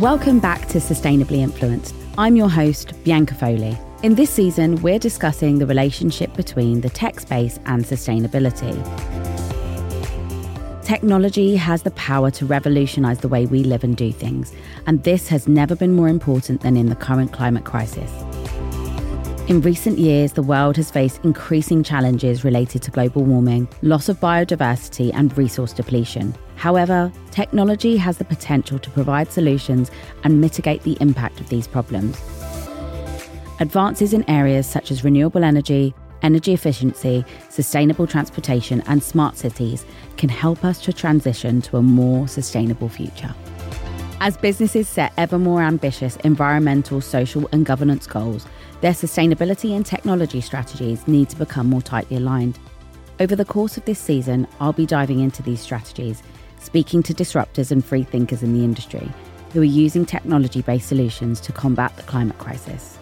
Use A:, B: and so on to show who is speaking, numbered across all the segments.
A: Welcome back to Sustainably Influenced. I'm your host, Bianca Foley. In this season, we're discussing the relationship between the tech space and sustainability. Technology has the power to revolutionise the way we live and do things, and this has never been more important than in the current climate crisis. In recent years, the world has faced increasing challenges related to global warming, loss of biodiversity, and resource depletion. However, technology has the potential to provide solutions and mitigate the impact of these problems. Advances in areas such as renewable energy, energy efficiency, sustainable transportation, and smart cities can help us to transition to a more sustainable future. As businesses set ever more ambitious environmental, social, and governance goals, their sustainability and technology strategies need to become more tightly aligned. Over the course of this season, I'll be diving into these strategies, speaking to disruptors and free thinkers in the industry who are using technology based solutions to combat the climate crisis.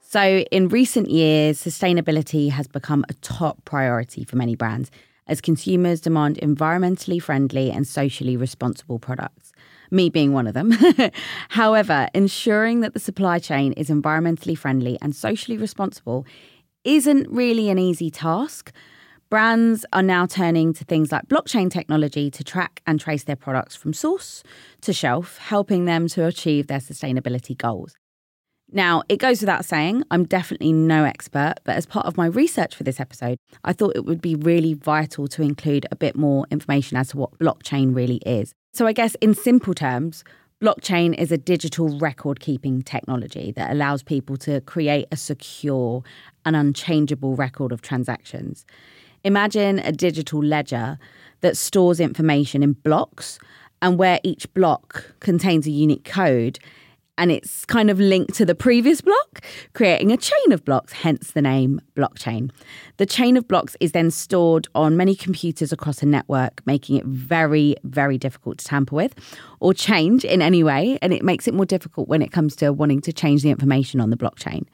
A: So, in recent years, sustainability has become a top priority for many brands as consumers demand environmentally friendly and socially responsible products me being one of them. However, ensuring that the supply chain is environmentally friendly and socially responsible isn't really an easy task. Brands are now turning to things like blockchain technology to track and trace their products from source to shelf, helping them to achieve their sustainability goals. Now, it goes without saying, I'm definitely no expert, but as part of my research for this episode, I thought it would be really vital to include a bit more information as to what blockchain really is. So, I guess in simple terms, blockchain is a digital record keeping technology that allows people to create a secure and unchangeable record of transactions. Imagine a digital ledger that stores information in blocks and where each block contains a unique code and it's kind of linked to the previous block, creating a chain of blocks, hence the name blockchain. The chain of blocks is then stored on many computers across a network, making it very, very difficult to tamper with or change in any way. And it makes it more difficult when it comes to wanting to change the information on the blockchain.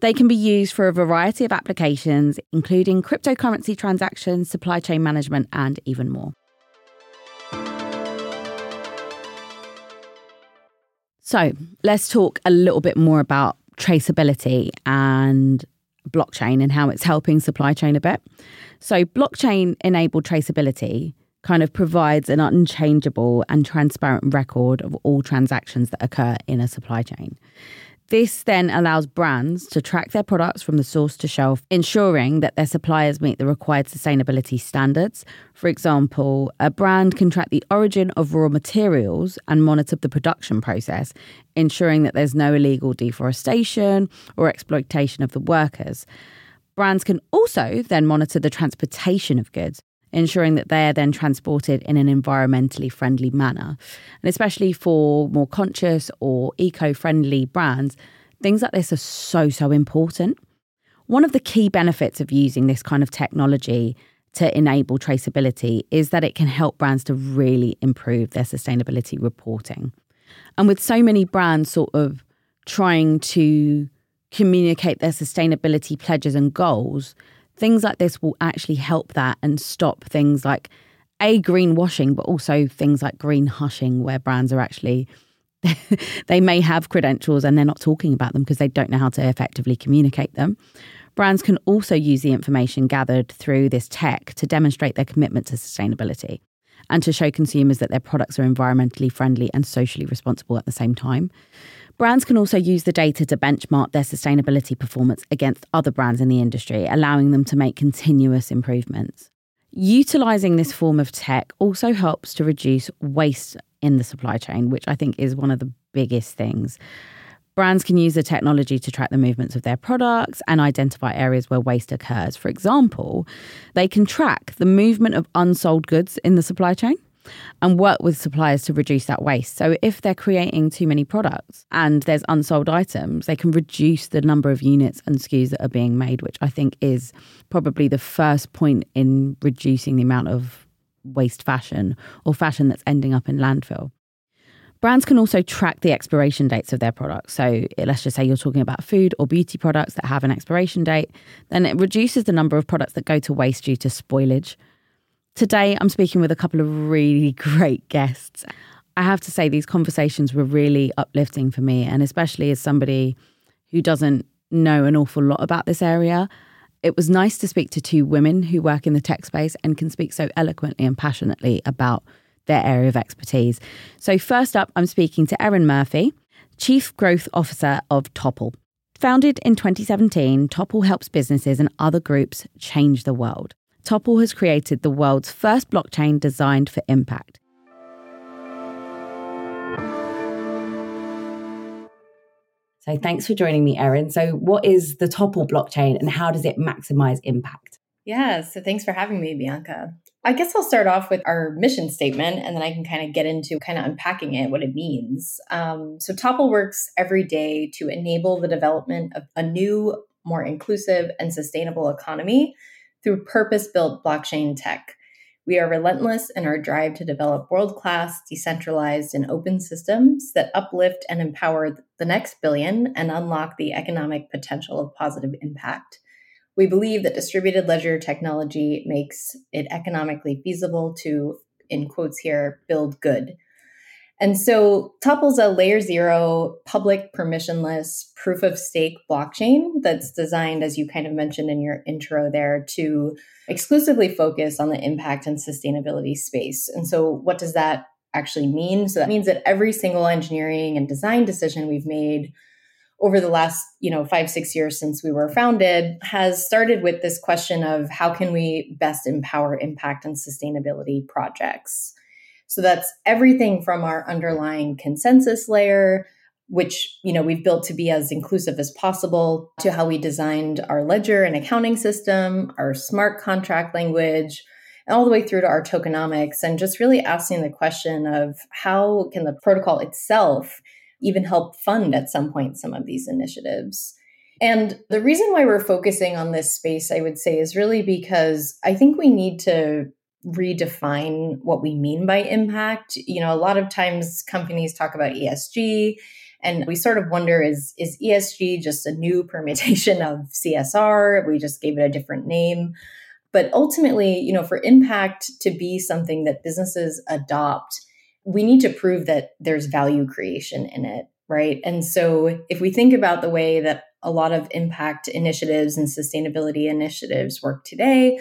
A: They can be used for a variety of applications, including cryptocurrency transactions, supply chain management, and even more. So let's talk a little bit more about traceability and blockchain and how it's helping supply chain a bit. So, blockchain enabled traceability kind of provides an unchangeable and transparent record of all transactions that occur in a supply chain. This then allows brands to track their products from the source to shelf, ensuring that their suppliers meet the required sustainability standards. For example, a brand can track the origin of raw materials and monitor the production process, ensuring that there's no illegal deforestation or exploitation of the workers. Brands can also then monitor the transportation of goods, ensuring that they are then transported in an environmentally friendly manner. And especially for more conscious or eco friendly brands, things like this are so, so important. One of the key benefits of using this kind of technology to enable traceability is that it can help brands to really improve their sustainability reporting. And with so many brands sort of trying to communicate their sustainability pledges and goals, things like this will actually help that and stop things like a greenwashing, but also things like green hushing, where brands are actually they may have credentials and they're not talking about them because they don't know how to effectively communicate them. Brands can also use the information gathered through this tech to demonstrate their commitment to sustainability and to show consumers that their products are environmentally friendly and socially responsible at the same time. Brands can also use the data to benchmark their sustainability performance against other brands in the industry, allowing them to make continuous improvements. Utilizing this form of tech also helps to reduce waste in the supply chain, which I think is one of the biggest things. Brands can use the technology to track the movements of their products and identify areas where waste occurs. For example, they can track the movement of unsold goods in the supply chain and work with suppliers to reduce that waste. So if they're creating too many products and there's unsold items, they can reduce the number of units and SKUs that are being made, which I think is probably the first point in reducing the amount of waste fashion or fashion that's ending up in landfill. Brands can also track the expiration dates of their products. So let's just say you're talking about food or beauty products that have an expiration date, then it reduces the number of products that go to waste due to spoilage Today, I'm speaking with a couple of really great guests. I have to say, these conversations were really uplifting for me, and especially as somebody who doesn't know an awful lot about this area. It was nice to speak to two women who work in the tech space and can speak so eloquently and passionately about their area of expertise. So, first up, I'm speaking to Erin Murphy, Chief Growth Officer of Topl. Founded in 2017, Topl helps businesses and other groups change the world. Topl has created the world's first blockchain designed for impact. So thanks for joining me, Erin. So, what is the Topl blockchain and how does it maximize impact?
B: Yeah, so thanks for having me, Bianca. I guess I'll start off with our mission statement and then I can kind of get into kind of unpacking it, what it means. Um, so, Topl works every day to enable the development of a new, more inclusive, and sustainable economy through purpose built blockchain tech. We are relentless in our drive to develop world class, decentralized, and open systems that uplift and empower the next billion and unlock the economic potential of positive impact. We believe that distributed ledger technology makes it economically feasible to, in quotes here, build good. And so Topl's a layer zero, public, permissionless, proof of stake blockchain that's designed, as you kind of mentioned in your intro there, to exclusively focus on the impact and sustainability space. And so, what does that actually mean? So, that means that every single engineering and design decision we've made over the last you know five six years since we were founded has started with this question of how can we best empower impact and sustainability projects? So that's everything from our underlying consensus layer, which you know we've built to be as inclusive as possible, to how we designed our ledger and accounting system, our smart contract language, all the way through to our tokenomics, and just really asking the question of how can the protocol itself even help fund at some point some of these initiatives. And the reason why we're focusing on this space, I would say, is really because I think we need to redefine what we mean by impact. You know, a lot of times companies talk about ESG and we sort of wonder is is ESG just a new permutation of CSR? We just gave it a different name. But ultimately, you know, for impact to be something that businesses adopt, we need to prove that there's value creation in it, right? And so if we think about the way that a lot of impact initiatives and sustainability initiatives work today,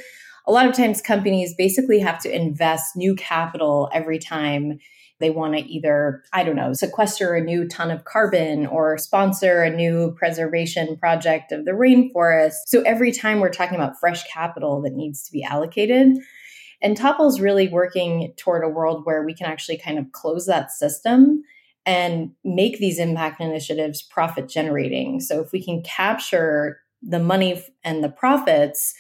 B: a lot of times companies basically have to invest new capital every time they want to either, I don't know, sequester a new ton of carbon or sponsor a new preservation project of the rainforest. So every time we're talking about fresh capital that needs to be allocated. And Topl is really working toward a world where we can actually kind of close that system and make these impact initiatives profit generating. So if we can capture the money and the profits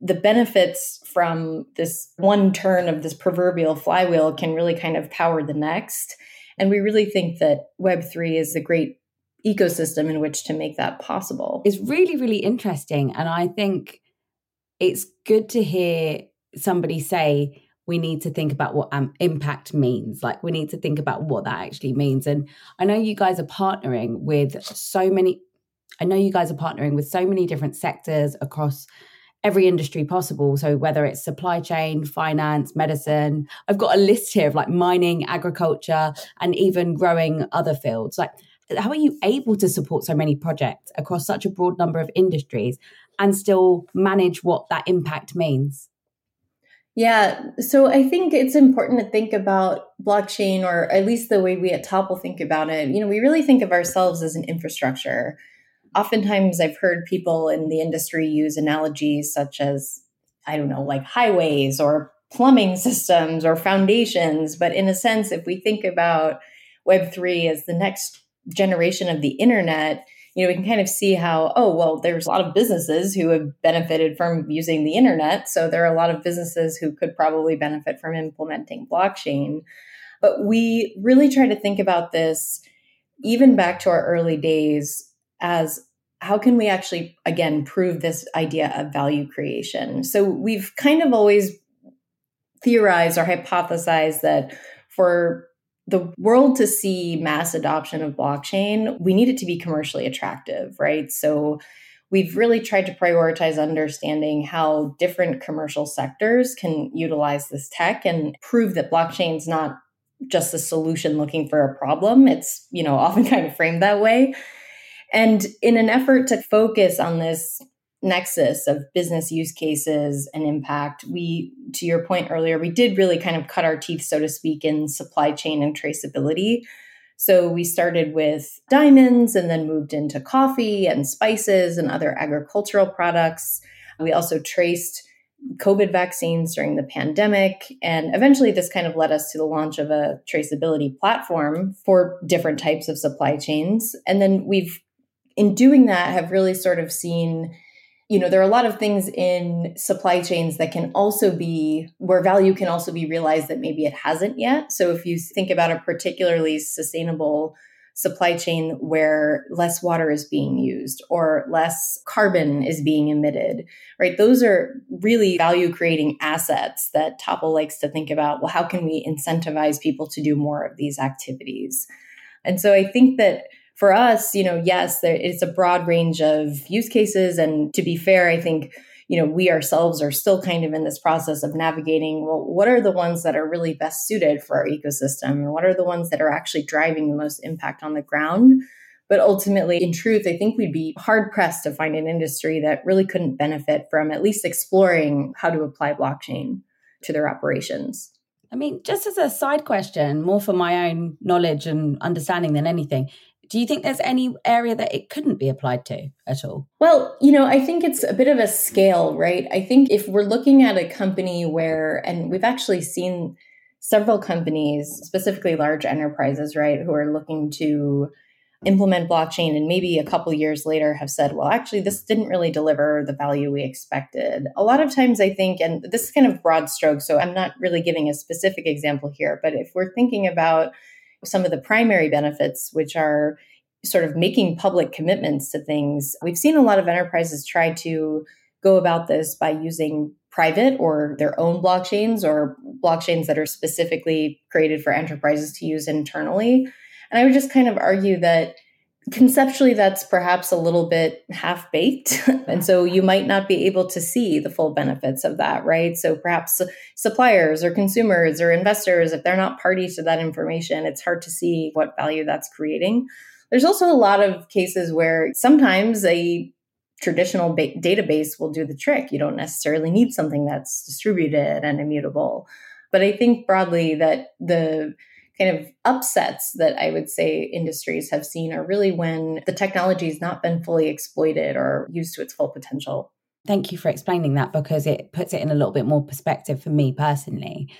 B: the benefits from this one turn of this proverbial flywheel can really kind of power the next. And we really think that Web3 is a great ecosystem in which to make that possible.
A: It's really, really interesting. And I think it's good to hear somebody say, we need to think about what um, impact means. Like, we need to think about what that actually means. And I know you guys are partnering with so many, I know you guys are partnering with so many different sectors across every industry possible. So whether it's supply chain, finance, medicine, I've got a list here of like mining, agriculture, and even growing other fields. Like, how are you able to support so many projects across such a broad number of industries and still manage what that impact means?
B: Yeah, so I think it's important to think about blockchain, or at least the way we at Topl think about it. You know, we really think of ourselves as an infrastructure oftentimes I've heard people in the industry use analogies such as, I don't know, like highways or plumbing systems or foundations. But in a sense, if we think about Web3 as the next generation of the internet, you know, we can kind of see how, oh, well, there's a lot of businesses who have benefited from using the internet. So there are a lot of businesses who could probably benefit from implementing blockchain. But we really try to think about this even back to our early days as how can we actually again prove this idea of value creation so we've kind of always theorized or hypothesized that for the world to see mass adoption of blockchain we need it to be commercially attractive right so we've really tried to prioritize understanding how different commercial sectors can utilize this tech and prove that blockchain's not just a solution looking for a problem. It's, you know, often kind of framed that way. And in an effort to focus on this nexus of business use cases and impact, we, to your point earlier, we did really kind of cut our teeth, so to speak, in supply chain and traceability. So we started with diamonds and then moved into coffee and spices and other agricultural products. We also traced COVID vaccines during the pandemic. And eventually, this kind of led us to the launch of a traceability platform for different types of supply chains. And then we've, in doing that, have really sort of seen you know there are a lot of things in supply chains that can also be where value can also be realized that maybe it hasn't yet. So if you think about a particularly sustainable supply chain where less water is being used or less carbon is being emitted right? Those are really value creating assets that Topl likes to think about well how can we incentivize people to do more of these activities? And so i think that for us, you know, yes, there, it's a broad range of use cases. And to be fair, I think, you know, we ourselves are still kind of in this process of navigating, well, what are the ones that are really best suited for our ecosystem? And what are the ones that are actually driving the most impact on the ground? But ultimately, in truth, I think we'd be hard pressed to find an industry that really couldn't benefit from at least exploring how to apply blockchain to their operations.
A: I mean, just as a side question, more for my own knowledge and understanding than anything, do you think there's any area that it couldn't be applied to at all?
B: Well, you know, I think it's a bit of a scale, right? I think if we're looking at a company where, and we've actually seen several companies, specifically large enterprises, right, who are looking to implement blockchain and maybe a couple years later have said, well, actually, this didn't really deliver the value we expected. A lot of times, I think, and this is kind of broad stroke, so I'm not really giving a specific example here, but if we're thinking about some of the primary benefits, which are sort of making public commitments to things. We've seen a lot of enterprises try to go about this by using private or their own blockchains or blockchains that are specifically created for enterprises to use internally. And I would just kind of argue that conceptually that's perhaps a little bit half baked and so you might not be able to see the full benefits of that right? So perhaps suppliers or consumers or investors if they're not party to that information it's hard to see what value that's creating. There's also a lot of cases where sometimes a traditional ba- database will do the trick. You don't necessarily need something that's distributed and immutable. But i think broadly that the kind of upsets that I would say industries have seen are really when the technology has not been fully exploited or used to its full potential.
A: Thank you for explaining that because it puts it in a little bit more perspective for me personally.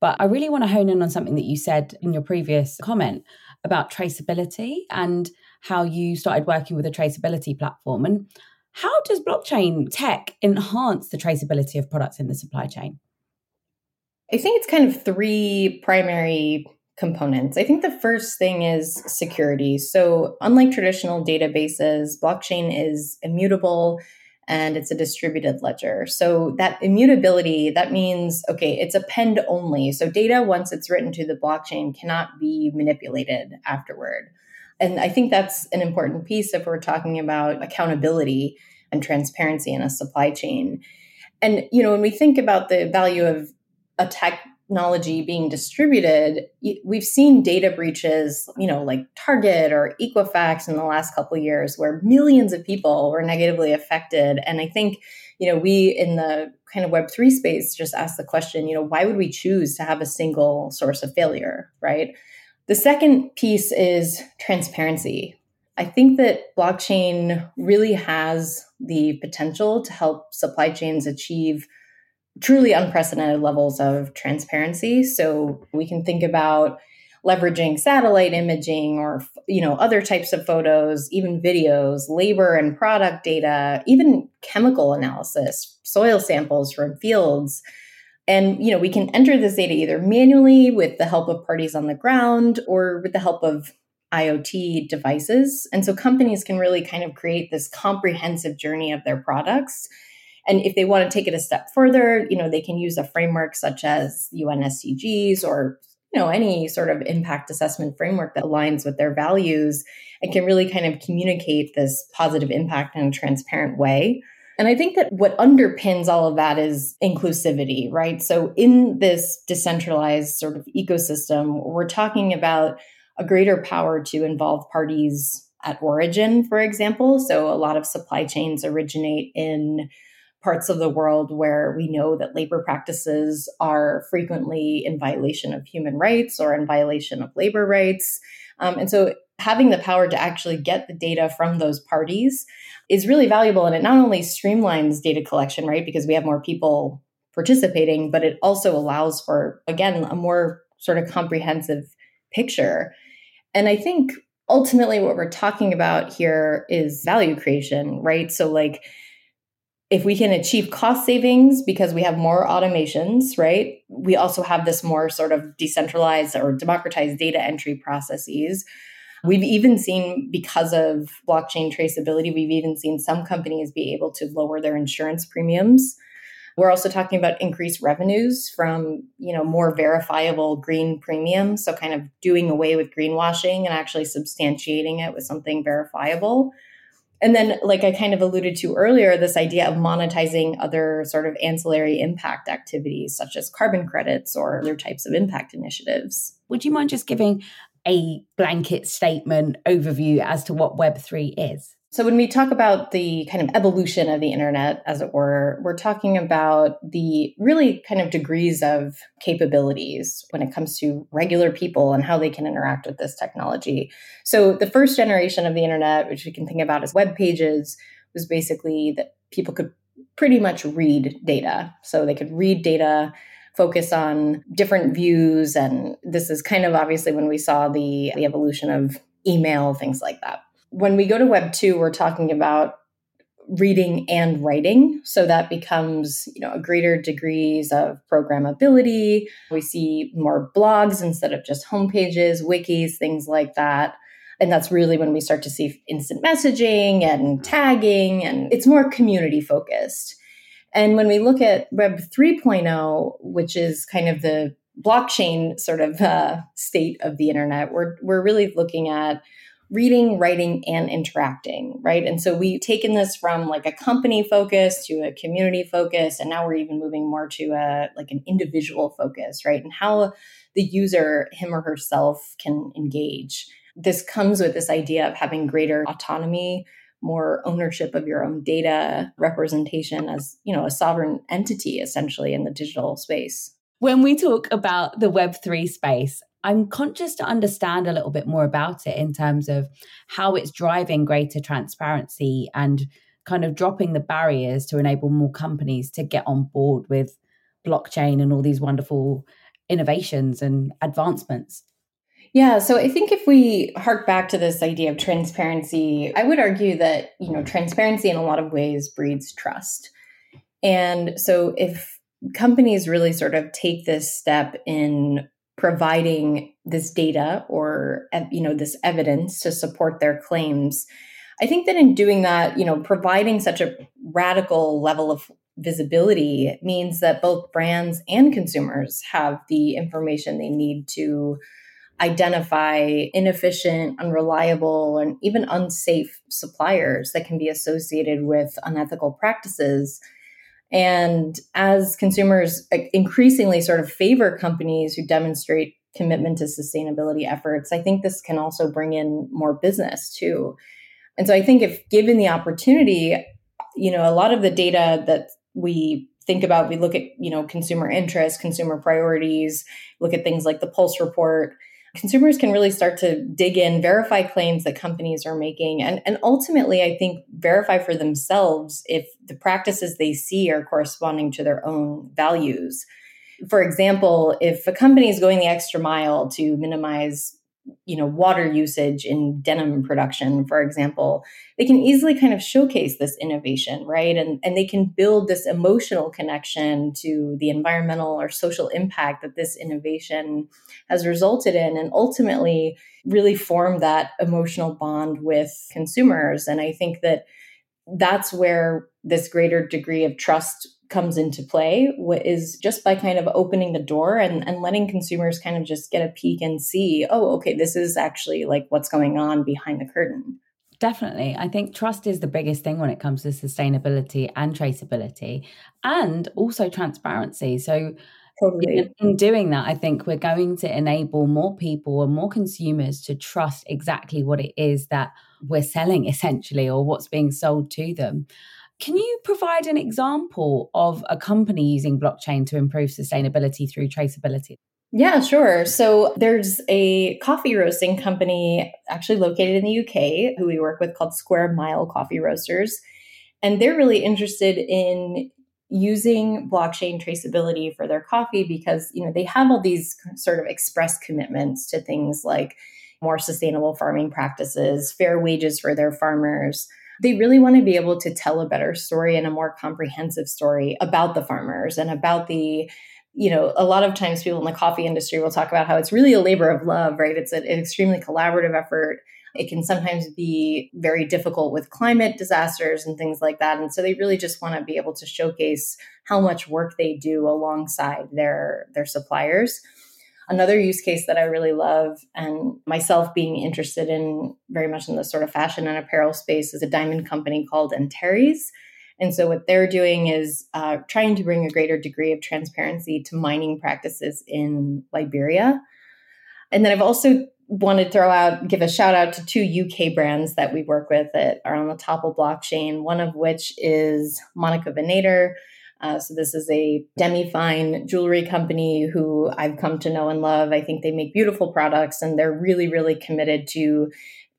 A: But I really want to hone in on something that you said in your previous comment about traceability and how you started working with a traceability platform. And how does blockchain tech enhance the traceability of products in the supply chain?
B: I think it's kind of three primary components. I think the first thing is security. So, unlike traditional databases, blockchain is immutable and it's a distributed ledger. So, that immutability, that means, okay, it's append only. So, data, once it's written to the blockchain, cannot be manipulated afterward. And I think that's an important piece if we're talking about accountability and transparency in a supply chain. And, you know, when we think about the value of a tech technology being distributed, we've seen data breaches, you know, like Target or Equifax in the last couple years where millions of people were negatively affected. And I think, you know, we in the kind of Web3 space just asked the question, you know, why would we choose to have a single source of failure, right? The second piece is transparency. I think that blockchain really has the potential to help supply chains achieve truly unprecedented levels of transparency. So we can think about leveraging satellite imaging or you know other types of photos even videos labor and product data even chemical analysis soil samples from fields. And you know we can enter this data either manually with the help of parties on the ground or with the help of IoT devices. And so companies can really kind of create this comprehensive journey of their products and if they want to take it a step further, you know, they can use a framework such as UN SDGs or you know any sort of impact assessment framework that aligns with their values and can really kind of communicate this positive impact in a transparent way and I think that what underpins all of that is inclusivity, right? So, in this decentralized sort of ecosystem, we're talking about a greater power to involve parties at origin, for example. So, a lot of supply chains originate in parts of the world where we know that labor practices are frequently in violation of human rights or in violation of labor rights. Um, and so, having the power to actually get the data from those parties is really valuable. And it not only streamlines data collection, right, because we have more people participating, but it also allows for, again, a more sort of comprehensive picture. And I think ultimately what we're talking about here is value creation, right? So, like, if we can achieve cost savings because we have more automations, right? We also have this more sort of decentralized or democratized data entry processes We've even seen, because of blockchain traceability, we've even seen some companies be able to lower their insurance premiums. We're also talking about increased revenues from, you know, more verifiable green premiums. So kind of doing away with greenwashing and actually substantiating it with something verifiable. And then, like I kind of alluded to earlier, this idea of monetizing other sort of ancillary impact activities, such as carbon credits or other types of impact initiatives.
A: Would you mind just giving a blanket statement overview as to what Web3 is?
B: So, when we talk about the kind of evolution of the internet, as it were, we're talking about the really kind of degrees of capabilities when it comes to regular people and how they can interact with this technology. So, the first generation of the internet, which we can think about as web pages, was basically that people could pretty much read data. So, they could read data focus on different views. And this is kind of obviously when we saw the, the evolution of email, things like that. When we go to Web 2, we're talking about reading and writing. So that becomes you know a greater degrees of programmability. We see more blogs instead of just homepages wikis things like that. And that's really when we start to see instant messaging and tagging and it's more community focused. And when we look at Web 3.0, which is kind of the blockchain sort of uh, state of the internet, we're, we're really looking at reading, writing, and interacting, right? And so we've taken this from like a company focus to a community focus, and now we're even moving more to a like an individual focus, right? And how the user, him or herself, can engage. This comes with this idea of having greater autonomy more ownership of your own data representation as you know a sovereign entity essentially in the digital space
A: when we talk about the web3 space i'm conscious to understand a little bit more about it in terms of how it's driving greater transparency and kind of dropping the barriers to enable more companies to get on board with blockchain and all these wonderful innovations and advancements
B: yeah, so I think if we hark back to this idea of transparency, I would argue that, you know, transparency in a lot of ways breeds trust. And so if companies really sort of take this step in providing this data or you know this evidence to support their claims, I think that in doing that, you know, providing such a radical level of visibility means that both brands and consumers have the information they need to identify inefficient, unreliable, and even unsafe suppliers that can be associated with unethical practices. And as consumers increasingly sort of favor companies who demonstrate commitment to sustainability efforts, I think this can also bring in more business too. And so I think if given the opportunity, you know, a lot of the data that we think about, we look at, you know, consumer interest, consumer priorities, look at things like the Pulse report consumers can really start to dig in, verify claims that companies are making, and, and ultimately, I think, verify for themselves if the practices they see are corresponding to their own values. For example, if a company is going the extra mile to minimize you know water usage in denim production for example they can easily kind of showcase this innovation right? And and they can build this emotional connection to the environmental or social impact that this innovation has resulted in and ultimately really form that emotional bond with consumers. And i think that that's where this greater degree of trust comes into play is just by kind of opening the door and, and letting consumers kind of just get a peek and see, oh, okay, this is actually like what's going on behind the curtain.
A: Definitely. I think trust is the biggest thing when it comes to sustainability and traceability and also transparency. So,
B: totally.
A: in doing that, I think we're going to enable more people and more consumers to trust exactly what it is that we're selling, essentially, or what's being sold to them. Can you provide an example of a company using blockchain to improve sustainability through traceability?
B: Yeah, sure. So there's a coffee roasting company actually located in the UK who we work with called Square Mile Coffee Roasters. And they're really interested in using blockchain traceability for their coffee because, you know, they have all these sort of express commitments to things like more sustainable farming practices, fair wages for their farmers, they really want to be able to tell a better story and a more comprehensive story about the farmers and about the you know a lot of times people in the coffee industry will talk about how it's really a labor of love right? It's an extremely collaborative effort. It can sometimes be very difficult with climate disasters and things like that and so they really just want to be able to showcase how much work they do alongside their their suppliers Another use case that I really love, and myself being interested in very much in the sort of fashion and apparel space, is a diamond company called Antares. And so, what they're doing is uh, trying to bring a greater degree of transparency to mining practices in Liberia. And then I've also wanted to throw out, give a shout out to two UK brands that we work with that are on the Topl blockchain, one of which is Monica Vinader, uh, so this is a demi-fine jewelry company who I've come to know and love. I think they make beautiful products and they're really, really committed to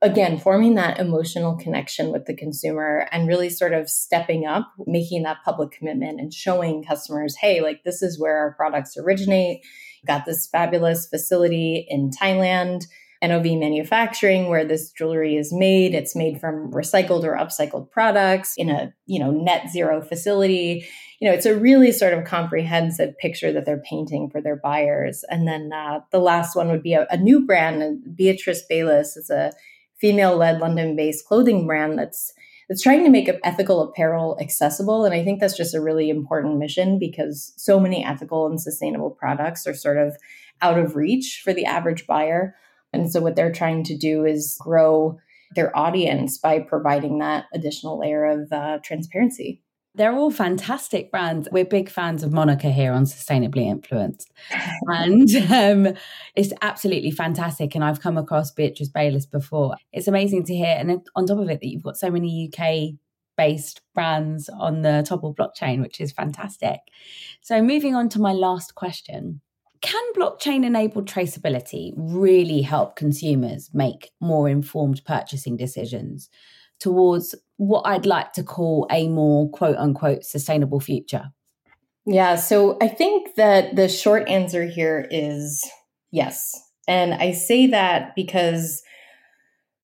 B: again forming that emotional connection with the consumer and really sort of stepping up making that public commitment and showing customers hey like this is where our products originate got this fabulous facility in thailand NOV manufacturing where this jewelry is made. It's made from recycled or upcycled products in a, you know, net zero facility. You know, it's a really sort of comprehensive picture that they're painting for their buyers. And then uh, the last one would be a, a new brand, Beatrice Bayless. It's a female-led London-based clothing brand that's that's trying to make ethical apparel accessible. And I think that's just a really important mission because so many ethical and sustainable products are sort of out of reach for the average buyer. And so, what they're trying to do is grow their audience by providing that additional layer of uh, transparency.
A: They're all fantastic brands. We're big fans of Monica here on Sustainably Influenced. and um, it's absolutely fantastic. And I've come across Beatrice Bayless before. It's amazing to hear. And on top of it, that you've got so many UK based brands on the Topl blockchain, which is fantastic. So, moving on to my last question can blockchain enabled traceability really help consumers make more informed purchasing decisions towards what I'd like to call a more quote unquote sustainable future?
B: Yeah, so I think that the short answer here is yes. And I say that because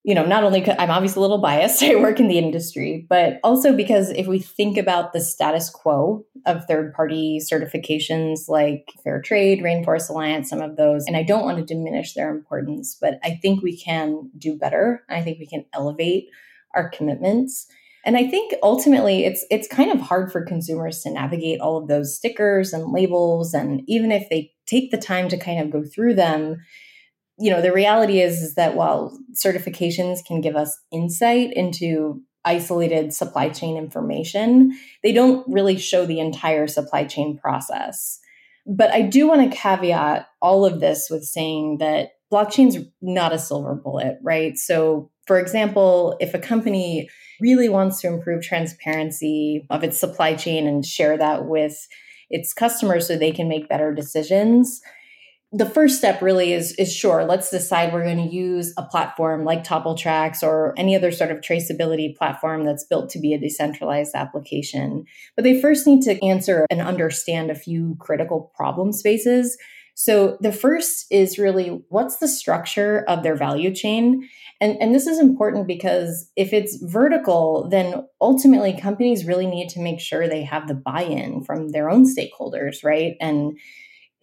B: you know, not only I'm obviously a little biased, I work in the industry, but also because if we think about the status quo of third party certifications like Fair Trade, Rainforest Alliance, some of those, and I don't want to diminish their importance, but I think we can do better. I think we can elevate our commitments. And I think ultimately it's it's kind of hard for consumers to navigate all of those stickers and labels and even if they take the time to kind of go through them, you know, the reality is, is that while certifications can give us insight into isolated supply chain information, they don't really show the entire supply chain process. But I do want to caveat all of this with saying that blockchain's not a silver bullet, right? So, for example, if a company really wants to improve transparency of its supply chain and share that with its customers so they can make better decisions, the first step really is is sure let's decide we're going to use a platform like Topl tracks or any other sort of traceability platform that's built to be a decentralized application. But they first need to answer and understand a few critical problem spaces. So the first is really what's the structure of their value chain? And, and this is important because if it's vertical, then ultimately companies really need to make sure they have the buy in from their own stakeholders, right? And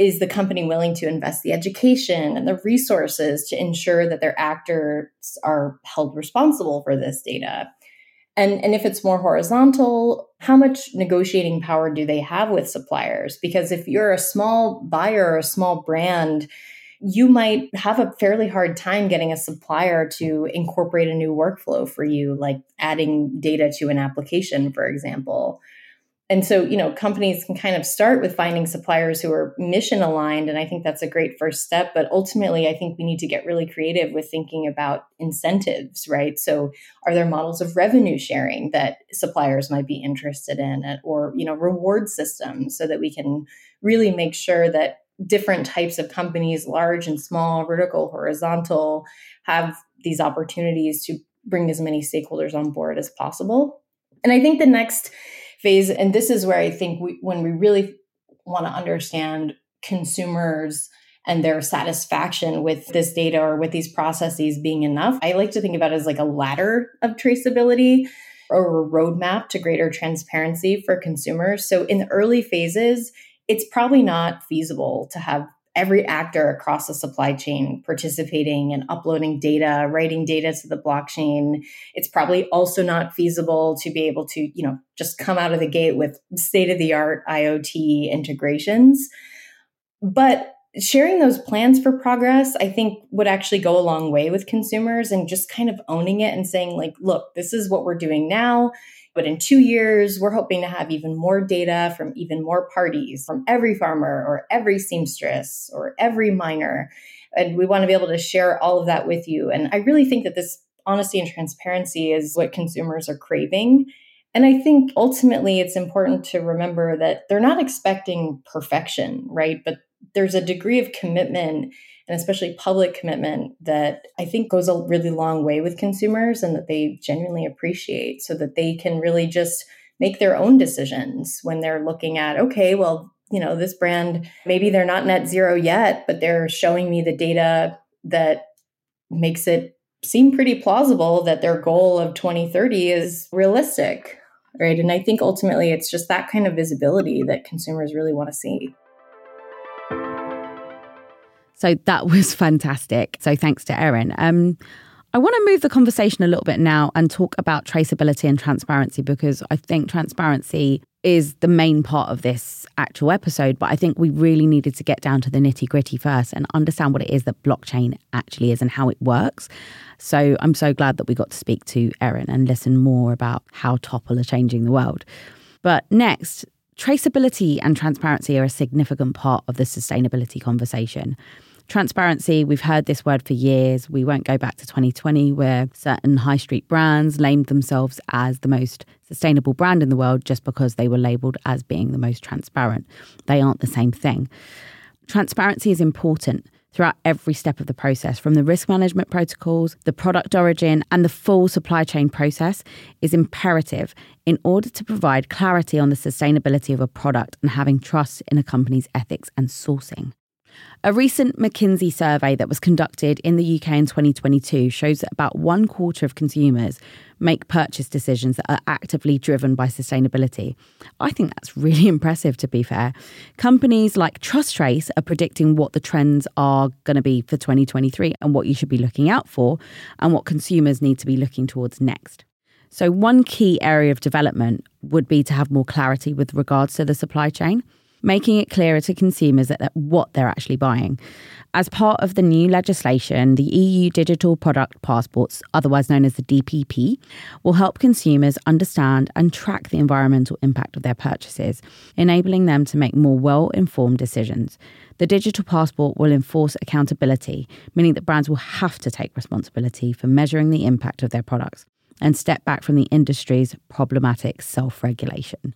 B: is the company willing to invest the education and the resources to ensure that their actors are held responsible for this data? And, and if it's more horizontal, how much negotiating power do they have with suppliers? Because if you're a small buyer or a small brand, you might have a fairly hard time getting a supplier to incorporate a new workflow for you, like adding data to an application, for example. And so, you know, companies can kind of start with finding suppliers who are mission aligned. And I think that's a great first step. But ultimately, I think we need to get really creative with thinking about incentives, right? So, are there models of revenue sharing that suppliers might be interested in, uh, or, you know, reward systems so that we can really make sure that different types of companies, large and small, vertical, horizontal, have these opportunities to bring as many stakeholders on board as possible. And I think the next phase. And this is where I think we, when we really want to understand consumers and their satisfaction with this data or with these processes being enough, I like to think about it as like a ladder of traceability or a roadmap to greater transparency for consumers. So in the early phases, it's probably not feasible to have every actor across the supply chain participating and uploading data, writing data to the blockchain. It's probably also not feasible to be able to, you know, just come out of the gate with state of the art IoT integrations. But sharing those plans for progress, I think would actually go a long way with consumers and just kind of owning it and saying, like, look, this is what we're doing now. But in two years, we're hoping to have even more data from even more parties, from every farmer or every seamstress or every miner. And we want to be able to share all of that with you. And I really think that this honesty and transparency is what consumers are craving. And I think ultimately it's important to remember that they're not expecting perfection, right? But there's a degree of commitment and especially public commitment that I think goes a really long way with consumers and that they genuinely appreciate so that they can really just make their own decisions when they're looking at, okay, well, you know, this brand, maybe they're not net zero yet, but they're showing me the data that makes it seem pretty plausible that their goal of 2030 is realistic. Right. And I think ultimately it's just that kind of visibility that consumers really want to see.
A: So that was fantastic. So thanks to Erin. Um, I want to move the conversation a little bit now and talk about traceability and transparency because I think transparency is the main part of this actual episode. But I think we really needed to get down to the nitty gritty first and understand what it is that blockchain actually is and how it works. So I'm so glad that we got to speak to Erin and listen more about how Topl are changing the world. But next, traceability and transparency are a significant part of the sustainability conversation. Transparency, we've heard this word for years. We won't go back to 2020, where certain high street brands named themselves as the most sustainable brand in the world just because they were labeled as being the most transparent. They aren't the same thing. Transparency is important throughout every step of the process, from the risk management protocols, the product origin, and the full supply chain process, is imperative in order to provide clarity on the sustainability of a product and having trust in a company's ethics and sourcing. A recent McKinsey survey that was conducted in the UK in 2022 shows that about one quarter of consumers make purchase decisions that are actively driven by sustainability. I think that's really impressive, to be fair. Companies like TrusTrace are predicting what the trends are going to be for 2023 and what you should be looking out for and what consumers need to be looking towards next. So, one key area of development would be to have more clarity with regards to the supply chain making it clearer to consumers that, what they're actually buying. As part of the new legislation, the EU Digital Product Passports, otherwise known as the DPP, will help consumers understand and track the environmental impact of their purchases, enabling them to make more well informed decisions. The digital passport will enforce accountability, meaning that brands will have to take responsibility for measuring the impact of their products and step back from the industry's problematic self regulation.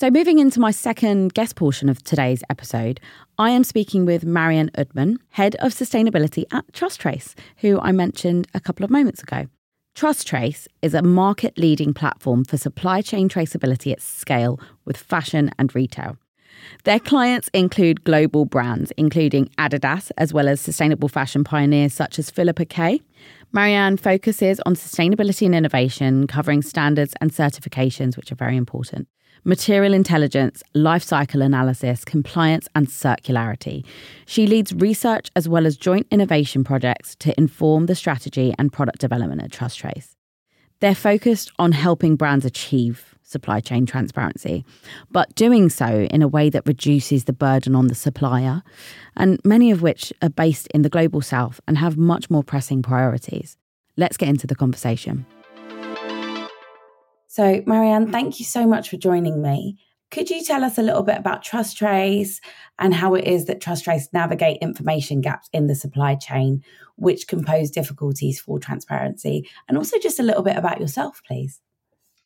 A: So, moving into my second guest portion of today's episode, I am speaking with Marianne Udman, Head of Sustainability at TrusTrace, who I mentioned a couple of moments ago. TrusTrace is a market leading platform for supply chain traceability at scale with fashion and retail. Their clients include global brands, including Adidas, as well as sustainable fashion pioneers such as Filippa K. Marianne focuses on sustainability and innovation, covering standards and certifications, which are very important material intelligence, life cycle analysis, compliance, and circularity. She leads research as well as joint innovation projects to inform the strategy and product development at TrusTrace. They're focused on helping brands achieve supply chain transparency, but doing so in a way that reduces the burden on the supplier, and many of which are based in the global south and have much more pressing priorities. Let's get into the conversation. So, Marianne, thank you so much for joining me. Could you tell us a little bit about TrusTrace and how it is that TrusTrace navigate information gaps in the supply chain, which can pose difficulties for transparency? And also just a little bit about yourself, please.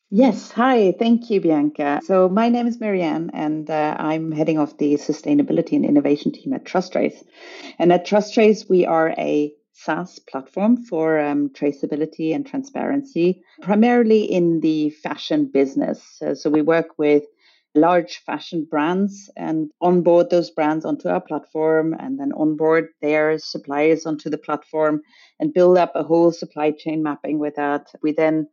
C: Yes, hi, thank you, Bianca. So, my name is Marianne, and uh, I'm heading off the sustainability and innovation team at TrusTrace. And at TrusTrace, we are a SaaS platform for um, traceability and transparency, primarily in the fashion business. Uh, so, we work with large fashion brands and onboard those brands onto our platform and then onboard their suppliers onto the platform and build up a whole supply chain mapping with that. We then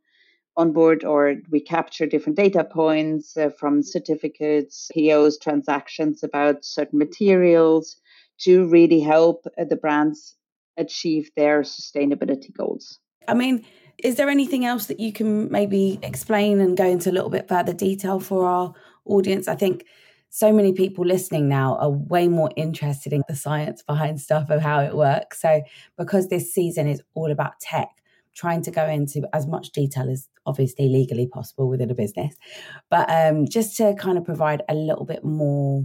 C: onboard or we capture different data points uh, from certificates, POs, transactions about certain materials to really help uh, the brands achieve their sustainability goals.
A: I mean, is there anything else that you can maybe explain and go into a little bit further detail for our audience. I think so many people listening now are way more interested in the science behind stuff of how it works. So, because this season is all about tech, trying to go into as much detail as obviously legally possible within a business, but um, just to kind of provide a little bit more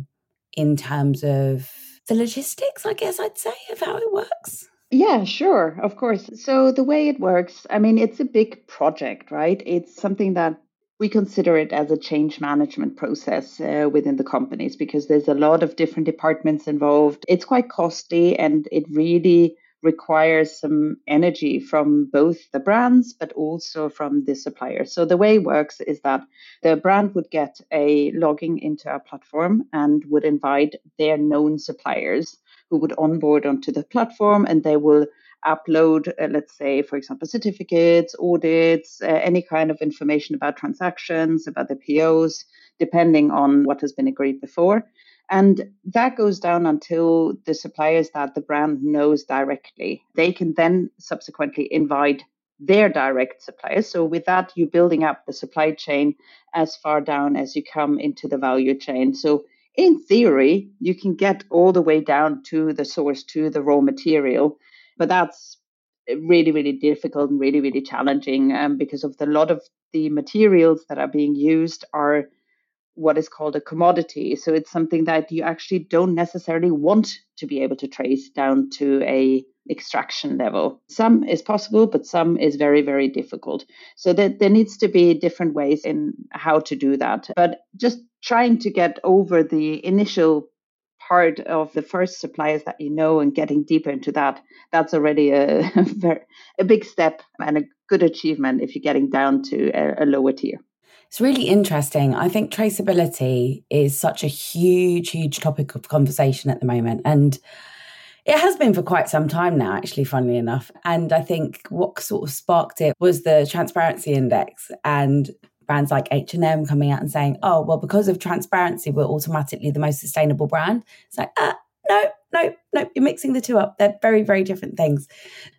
A: in terms of the logistics, I guess I'd say, of how it works.
C: Yeah, sure, of course. So the way it works, I mean, it's a big project, right? It's something that we consider it as a change management process uh, within the companies because there's a lot of different departments involved. It's quite costly and it really requires some energy from both the brands but also from the suppliers. So the way it works is that the brand would get a logging into our platform and would invite their known suppliers who would onboard onto the platform and they will upload, uh, let's say, for example, certificates, audits, uh, any kind of information about transactions, about the POs, depending on what has been agreed before. And that goes down until the suppliers that the brand knows directly. They can then subsequently invite their direct suppliers. So, with that, you're building up the supply chain as far down as you come into the value chain. So, in theory, you can get all the way down to the source, to the raw material. But that's really, really difficult and really, really challenging um, because of the lot of the materials that are being used are what is called a commodity. So it's something that you actually don't necessarily want to be able to trace down to a extraction level. Some is possible, but some is very, very difficult. So that there needs to be different ways in how to do that. But just trying to get over the initial part of the first suppliers that you know and getting deeper into that, that's already a, a, big step and a good achievement if you're getting down to a, a lower tier.
A: It's really interesting. I think traceability is such a huge, huge topic of conversation at the moment. And it has been for quite some time now, actually, funnily enough. And I think what sort of sparked it was the transparency index. And brands like H&M coming out and saying, oh, well, because of transparency, we're automatically the most sustainable brand. It's like, ah, no, no, no, you're mixing the two up. They're very, very different things.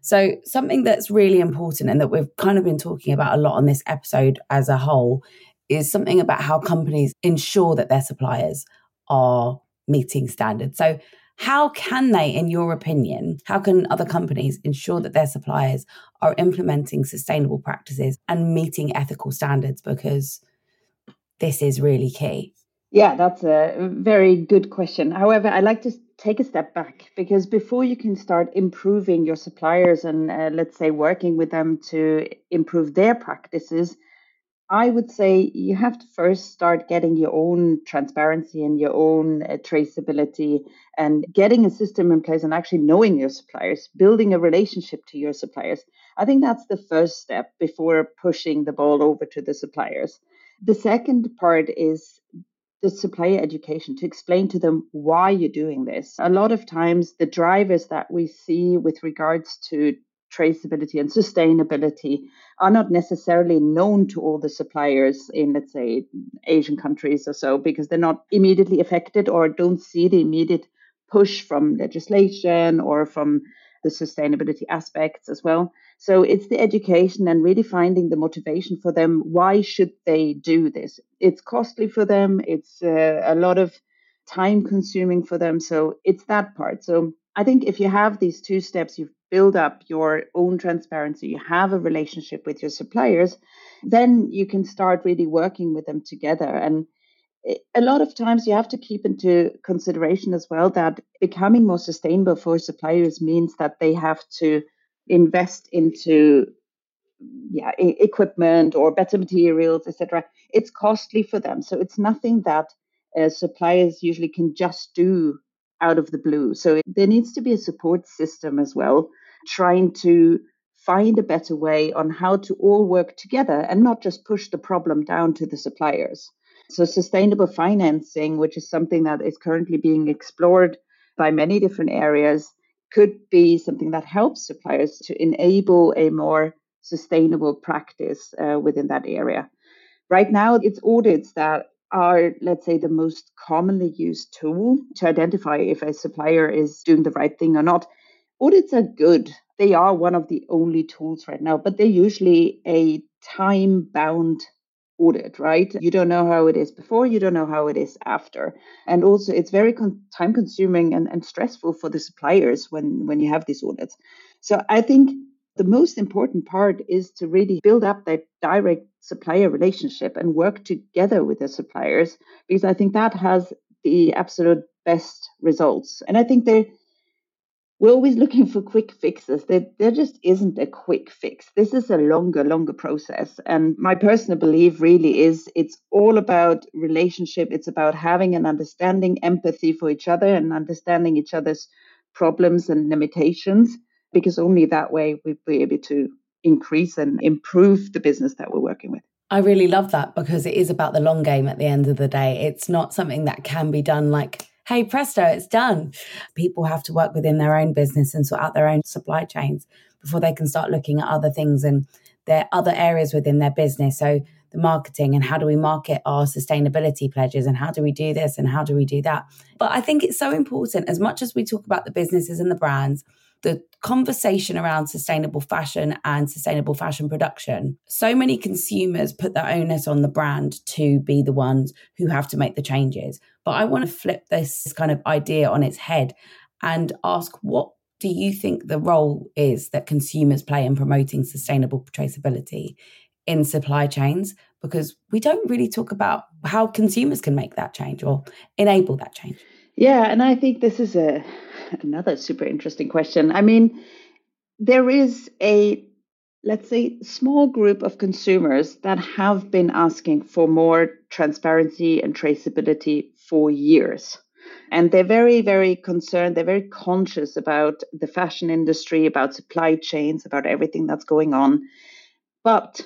A: So, something that's really important and that we've kind of been talking about a lot on this episode as a whole is something about how companies ensure that their suppliers are meeting standards. So, how can they, in your opinion, how can other companies ensure that their suppliers are implementing sustainable practices and meeting ethical standards? Because this is really key.
C: Yeah, that's a very good question. However, I'd like to take a step back because before you can start improving your suppliers and uh, let's say working with them to improve their practices, I would say you have to first start getting your own transparency and your own uh, traceability and getting a system in place and actually knowing your suppliers, building a relationship to your suppliers. I think that's the first step before pushing the ball over to the suppliers. The second part is the supplier education to explain to them why you're doing this. A lot of times, the drivers that we see with regards to traceability and sustainability are not necessarily known to all the suppliers in, let's say, Asian countries or so, because they're not immediately affected or don't see the immediate push from legislation or from the sustainability aspects as well. So it's the education and really finding the motivation for them. Why should they do this? It's costly for them. It's uh, a lot of time consuming for them. So it's that part. So I think if you have these two steps, you build up your own transparency, you have a relationship with your suppliers, then you can start really working with them together. And a lot of times you have to keep into consideration as well that becoming more sustainable for suppliers means that they have to invest into yeah equipment or better materials etc it's costly for them so it's nothing that uh, suppliers usually can just do out of the blue so there needs to be a support system as well trying to find a better way on how to all work together and not just push the problem down to the suppliers so, sustainable financing, which is something that is currently being explored by many different areas, could be something that helps suppliers to enable a more sustainable practice uh, within that area. Right now, it's audits that are, let's say, the most commonly used tool to identify if a supplier is doing the right thing or not. Audits are good. They are one of the only tools right now, but they're usually a time bound audit, right? You don't know how it is before, you don't know how it is after. And also, it's very con- time consuming and, and stressful for the suppliers when, when you have these audits. So, I think the most important part is to really build up that direct supplier relationship and work together with the suppliers because I think that has the absolute best results. And I think there we're always looking for quick fixes. There, there just isn't a quick fix. This is a longer, longer process. And my personal belief really is it's all about relationship. It's about having an understanding, empathy for each other, and understanding each other's problems and limitations, because only that way we'll be able to increase and improve the business that we're working with.
A: I really love that because it is about the long game at the end of the day. It's not something that can be done like hey, presto, it's done. People have to work within their own business and sort out their own supply chains before they can start looking at other things and their other areas within their business. So the marketing and how do we market our sustainability pledges and how do we do this and how do we do that. But I think it's so important as much as we talk about the businesses and the brands, the conversation around sustainable fashion and sustainable fashion production. So many consumers put the onus on the brand to be the ones who have to make the changes. But I want to flip this kind of idea on its head and ask what do you think the role is that consumers play in promoting sustainable traceability in supply chains? Because we don't really talk about how consumers can make that change or enable that change.
C: Yeah, and I think this is a another super interesting question. I mean, there is a let's say small group of consumers that have been asking for more transparency and traceability for years. And they're very, very concerned. They're very conscious about the fashion industry, about supply chains, about everything that's going on. But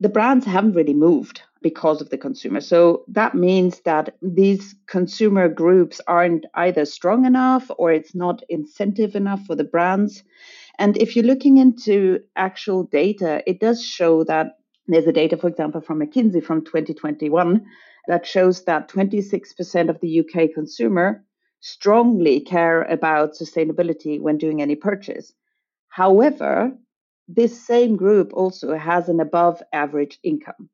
C: the brands haven't really moved because of the consumer. So that means that these consumer groups aren't either strong enough or it's not incentive enough for the brands. And if you're looking into actual data, it does show that there's a data, for example, from McKinsey from 2021 that shows that 26% of the UK consumer strongly care about sustainability when doing any purchase. However, this same group also has an above average income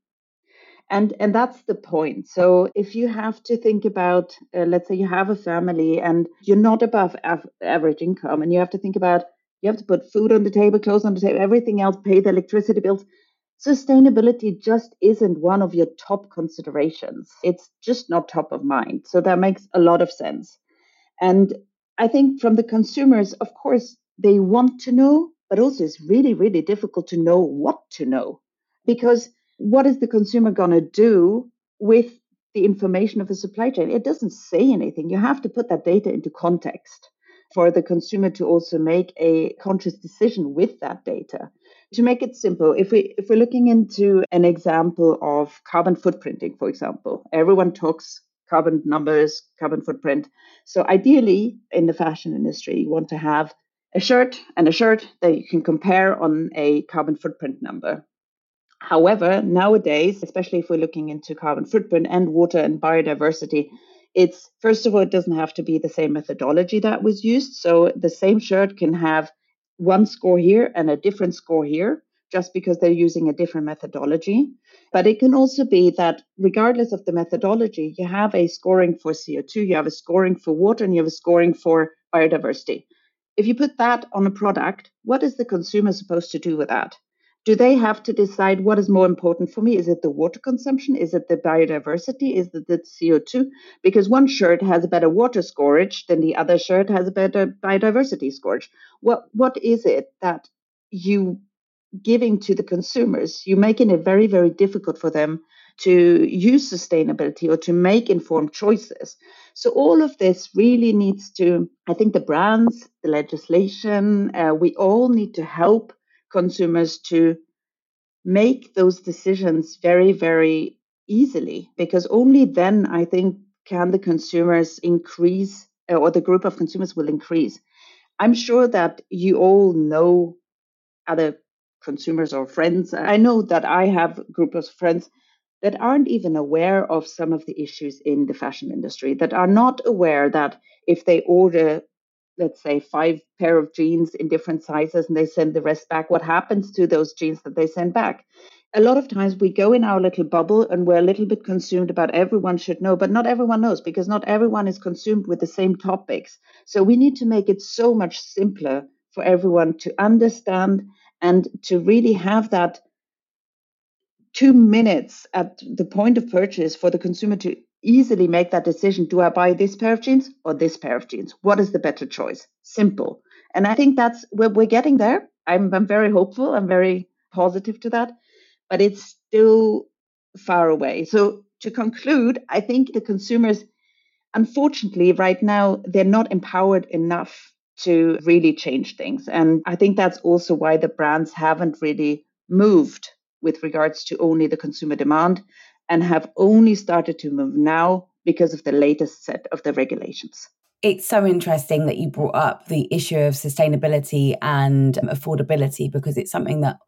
C: and and that's the point. So if you have to think about uh, let's say you have a family and you're not above av- average income and you have to think about you have to put food on the table clothes on the table everything else pay the electricity bills sustainability just isn't one of your top considerations. It's just not top of mind. So that makes a lot of sense. And i think from the consumers of course they want to know but also it's really, really difficult to know what to know because what is the consumer going to do with the information of the supply chain? It doesn't say anything. You have to put that data into context for the consumer to also make a conscious decision with that data. To make it simple, if we if we're looking into an example of carbon footprinting, for example, everyone talks carbon numbers, carbon footprint. So ideally in the fashion industry, you want to have a shirt and a shirt that you can compare on a carbon footprint number. However, nowadays, especially if we're looking into carbon footprint and water and biodiversity, it's first of all, it doesn't have to be the same methodology that was used. So the same shirt can have one score here and a different score here just because they're using a different methodology. But it can also be that, regardless of the methodology, you have a scoring for CO2, you have a scoring for water, and you have a scoring for biodiversity. If you put that on a product, what is the consumer supposed to do with that? Do they have to decide what is more important for me? Is it the water consumption? Is it the biodiversity? Is it the CO2? Because one shirt has a better water storage than the other shirt has a better biodiversity storage. What what is it that you giving to the consumers, you're making it very, very difficult for them to use sustainability or to make informed choices. So, all of this really needs to, I think, the brands, the legislation, uh, we all need to help consumers to make those decisions very, very easily because only then, I think, can the consumers increase uh, or the group of consumers will increase. I'm sure that you all know other consumers or friends. I know that I have group of friends that aren't even aware of some of the issues in the fashion industry, that are not aware that if they order, let's say, five pair of jeans in different sizes and they send the rest back, what happens to those jeans that they send back? A lot of times we go in our little bubble and we're a little bit consumed about everyone should know, but not everyone knows because not everyone is consumed with the same topics. So we need to make it so much simpler for everyone to understand and to really have that two minutes at the point of purchase for the consumer to easily make that decision do I buy this pair of jeans or this pair of jeans? What is the better choice? Simple. And I think that's where we're getting there. I'm, I'm very hopeful. I'm very positive to that, but it's still far away. So, to conclude, I think the consumers, unfortunately, right now, they're not empowered enough to really change things. And I think that's also why the brands haven't really moved with regards to only the consumer demand and have only started to move now because of the latest set of the regulations.
A: It's so interesting that you brought up the issue of sustainability and affordability because it's something that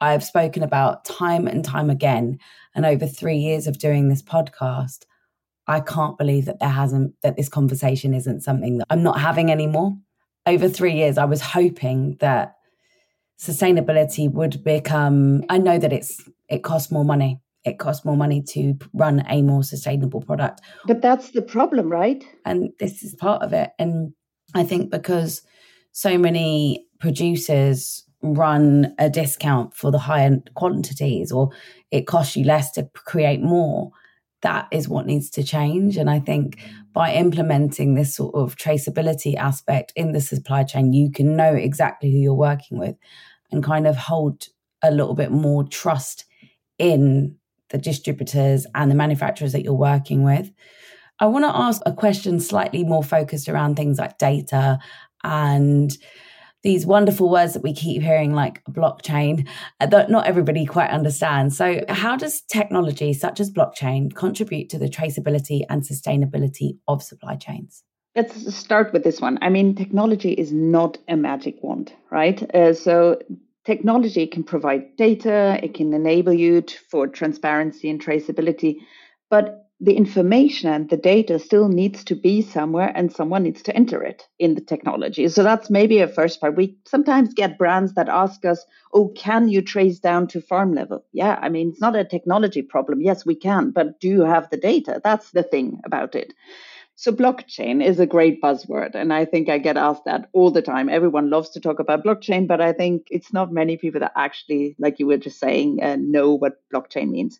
A: I've spoken about time and time again. And over three years of doing this podcast, I can't believe that there hasn't, that this conversation isn't something that I'm not having anymore over three years, I was hoping that sustainability would become. I know that it's it costs more money. It costs more money to run a more sustainable product.
C: But that's the problem, right?
A: And this is part of it. And I think because so many producers run a discount for the higher quantities or it costs you less to create more that is what needs to change. And I think by implementing this sort of traceability aspect in the supply chain, you can know exactly who you're working with and kind of hold a little bit more trust in the distributors and the manufacturers that you're working with. I want to ask a question slightly more focused around things like data and these wonderful words that we keep hearing, like blockchain, uh, that not everybody quite understands. So, how does technology such as blockchain contribute to the traceability and sustainability of supply chains?
C: Let's start with this one. I mean, technology is not a magic wand, right? Uh, so, technology can provide data, it can enable you to, for transparency and traceability, but the information and the data still needs to be somewhere and someone needs to enter it in the technology. So that's maybe a first part. We sometimes get brands that ask us, Oh, can you trace down to farm level? Yeah, I mean, it's not a technology problem. Yes, we can, but do you have the data? That's the thing about it. So blockchain is a great buzzword. And I think I get asked that all the time. Everyone loves to talk about blockchain, but I think it's not many people that actually, like you were just saying, uh, know what blockchain means.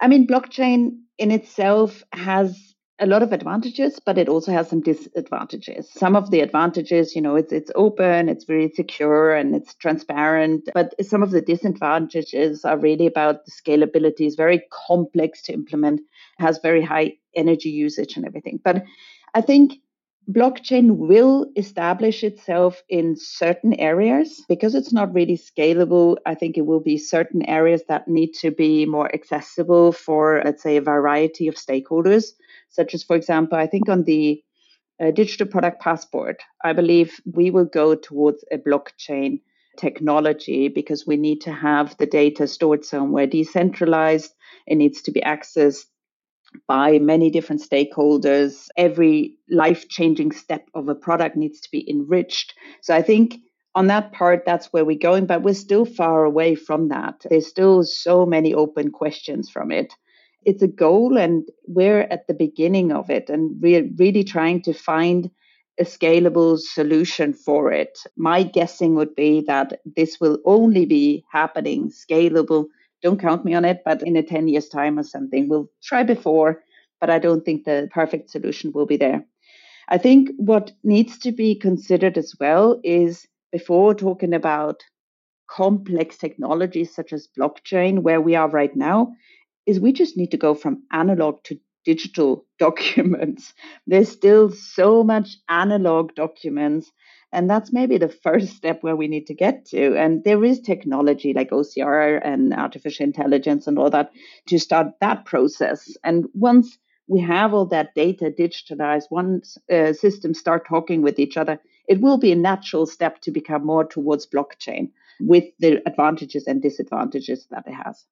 C: I mean, blockchain in itself has a lot of advantages, but it also has some disadvantages. Some of the advantages, you know, it's it's open, it's very secure, and it's transparent. But some of the disadvantages are really about the scalability. It's very complex to implement, has very high energy usage and everything. But I think blockchain will establish itself in certain areas because it's not really scalable. I think it will be certain areas that need to be more accessible for, let's say, a variety of stakeholders, such as, for example, I think on the uh, digital product passport, I believe we will go towards a blockchain technology because we need to have the data stored somewhere decentralized. It needs to be accessed by many different stakeholders. Every life changing step of a product needs to be enriched. So I think on that part, that's where we're going, but we're still far away from that. There's still so many open questions from it. It's a goal, and we're at the beginning of it, and we're really trying to find a scalable solution for it. My guessing would be that this will only be happening scalable. Don't count me on it, but in a 10 years' time or something, we'll try before, but I don't think the perfect solution will be there. I think what needs to be considered as well is before talking about complex technologies such as blockchain, where we are right now, is we just need to go from analog to digital documents. There's still so much analog documents. And that's maybe the first step where we need to get to. And there is technology like OCR and artificial intelligence and all that to start that process. And once we have all that data digitalized, once uh, systems start talking with each other, it will be a natural step to become more towards blockchain with the advantages and disadvantages that it has.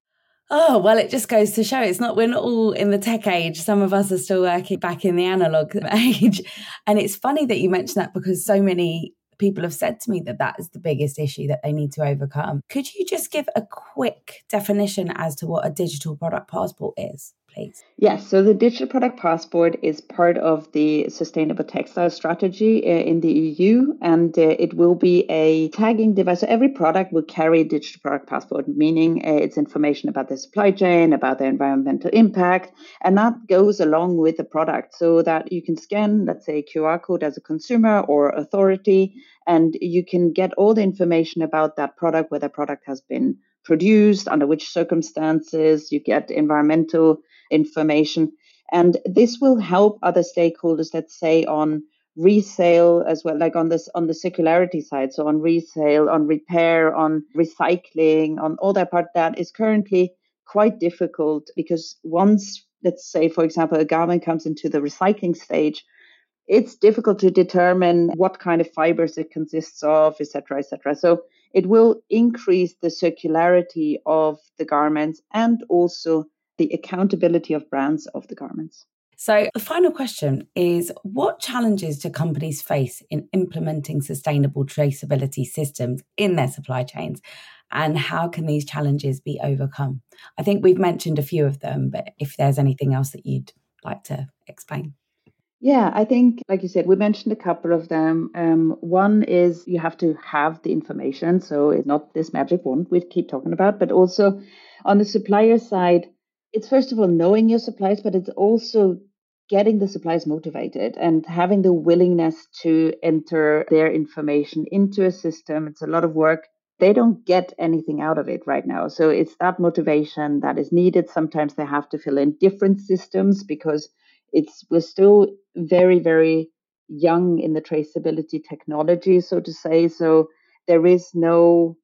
A: Oh, well, it just goes to show it's not, we're not all in the tech age. Some of us are still working back in the analog age. And it's funny that you mentioned that because so many people have said to me that that is the biggest issue that they need to overcome. Could you just give a quick definition as to what a digital product passport is? Please?
C: Yes, so the digital product passport is part of the sustainable textile strategy uh, in the EU, and uh, it will be a tagging device. So every product will carry a digital product passport, meaning uh, it's information about the supply chain, about the environmental impact, and that goes along with the product so that you can scan, let's say, QR code as a consumer or authority, and you can get all the information about that product, where the product has been produced, under which circumstances, you get environmental information. And this will help other stakeholders, let's say, on resale as well, like on this on the circularity side. So on resale, on repair, on recycling, on all that part that is currently quite difficult because once, let's say, for example, a garment comes into the recycling stage, it's difficult to determine what kind of fibers it consists of, etc., etc. So it will increase the circularity of the garments and also the accountability of brands of the garments.
A: So, the final question is What challenges do companies face in implementing sustainable traceability systems in their supply chains? And how can these challenges be overcome? I think we've mentioned a few of them, but if there's anything else that you'd like to explain.
C: Yeah, I think, like you said, we mentioned a couple of them. Um, one is you have to have the information. So it's not this magic wand we keep talking about, but also on the supplier side, it's first of all knowing your suppliers, but it's also getting the suppliers motivated and having the willingness to enter their information into a system. It's a lot of work. They don't get anything out of it right now. So it's that motivation that is needed. Sometimes they have to fill in different systems because it's we're still very very young in the traceability technology so to say so there is no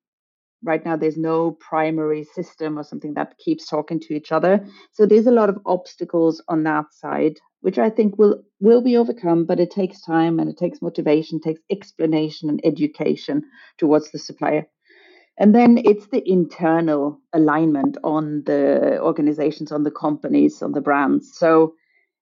C: right now there's no primary system or something that keeps talking to each other. So there's a lot of obstacles on that side which i think will will be overcome but it takes time and it takes motivation takes explanation and education towards the supplier. And then it's the internal alignment on the organizations on the companies on the brands. So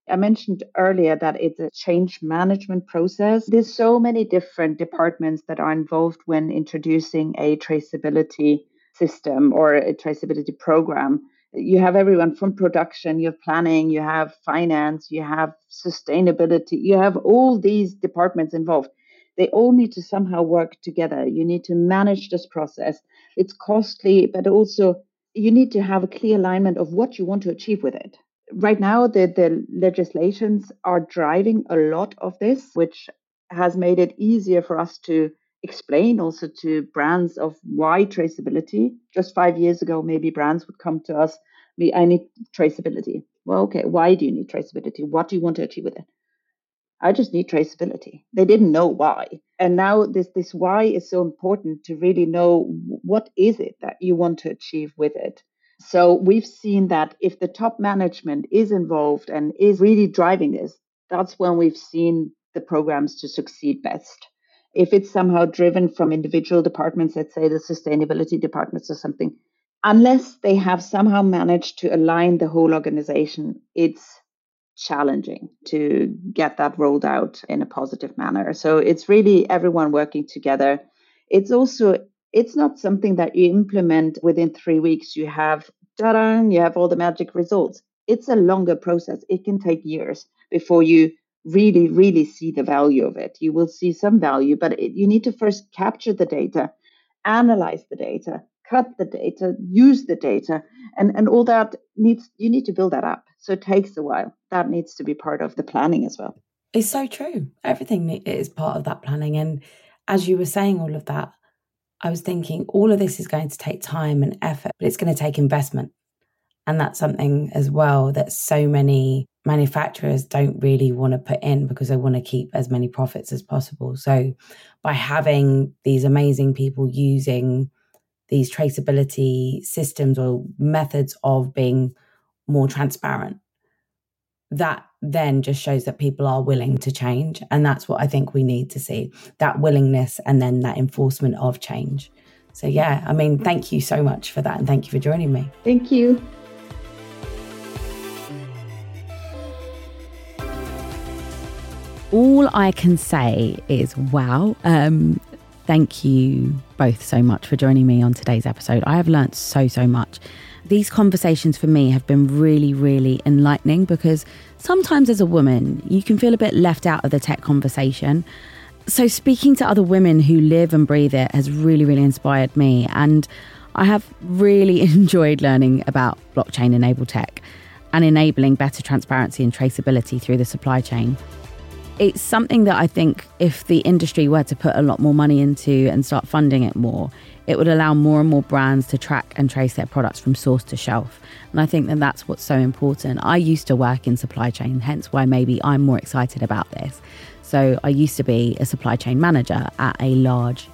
C: I mentioned earlier that it's a change management process. There's so many different departments that are involved when introducing a traceability system or a traceability program. You have everyone from production, you have planning, you have finance, you have sustainability, you have all these departments involved. They all need to somehow work together. You need to manage this process. It's costly, but also you need to have a clear alignment of what you want to achieve with it right now the, the legislations are driving a lot of this which has made it easier for us to explain also to brands of why traceability. Just five years ago maybe brands would come to us we i need traceability. Well okay why do you need traceability? What do you want to achieve with it? I just need traceability. They didn't know why. And now this this why is so important to really know what is it that you want to achieve with it so we've seen that if the top management is involved and is really driving this, that's when we've seen the programs to succeed best. If it's somehow driven from individual departments, let's say the sustainability departments or something, unless they have somehow managed to align the whole organization, it's challenging to get that rolled out in a positive manner. So it's really everyone working together it's also it's not something that you implement within three weeks. You have ta you have all the magic results. It's a longer process. It can take years before you really, really see the value of it. You will see some value, but it, you need to first capture the data, analyze the data, cut the data, use the data, and, and all that needs, you need to build that up. So it takes a while. That needs to be part of the planning as well.
D: It's so true. Everything is part of that planning. And as you were saying all of that, I was thinking all of this is going to take time and effort, but it's going to take investment. And that's something as well that so many manufacturers don't really want to put in because they want to keep as many profits as possible. So by having these amazing people using these traceability systems or methods of being more transparent, that then just shows that people are willing to change. And that's what I think we need to see that willingness and then that enforcement of change. So, yeah, I mean, thank you so much for that. And thank you for joining me.
C: Thank you.
A: all I can say is wow. Um, thank you both so much for joining me on today's episode. I have learnt so, so much. These conversations for me have been really, really enlightening because sometimes as a woman, you can feel a bit left out of the tech conversation. So, speaking to other women who live and breathe it has really, really inspired me. And I have really enjoyed learning about blockchain enabled tech and enabling better transparency and traceability through the supply chain it's something that I think if the industry were to put a lot more money into and start funding it more, it would allow more and more brands to track and trace their products from source to shelf. And I think that that's what's so important. I used to work in supply chain, hence why maybe I'm more excited about this. So I used to be a supply chain manager at a large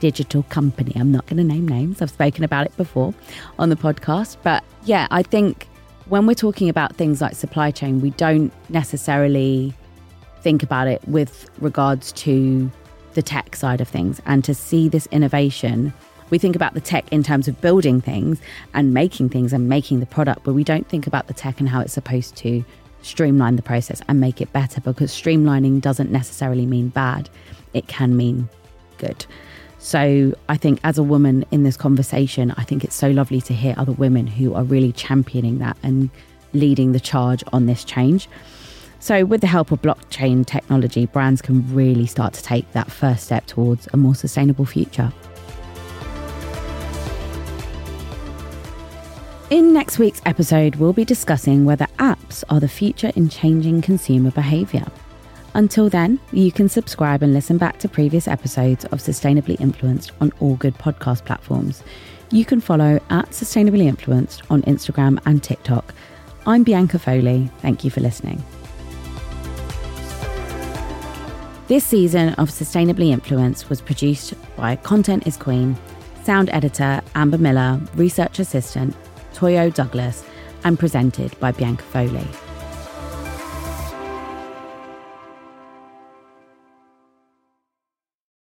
A: digital company. I'm not going to name names, I've spoken about it before on the podcast. But yeah, I think when we're talking about things like supply chain, we don't necessarily think about it with regards to the tech side of things and to see this innovation. We think about the tech in terms of building things and making things and making the product, but we don't think about the tech and how it's supposed to streamline the process and make it better because streamlining doesn't necessarily mean bad, it can mean good. So I think as a woman in this conversation, I think it's so lovely to hear other women who are really championing that and leading the charge on this change. So, with the help of blockchain technology, brands can really start to take that first step towards a more sustainable future. In next week's episode, we'll be discussing whether apps are the future in changing consumer behaviour. Until then, you can subscribe and listen back to previous episodes of Sustainably Influenced on all good podcast platforms. You can follow at Sustainably Influenced on Instagram and TikTok. I'm Bianca Foley. Thank you for listening. This season of Sustainably Influenced was produced by Content is Queen, sound editor Amber Miller, research assistant Toyo Douglas, and presented by Bianca Foley.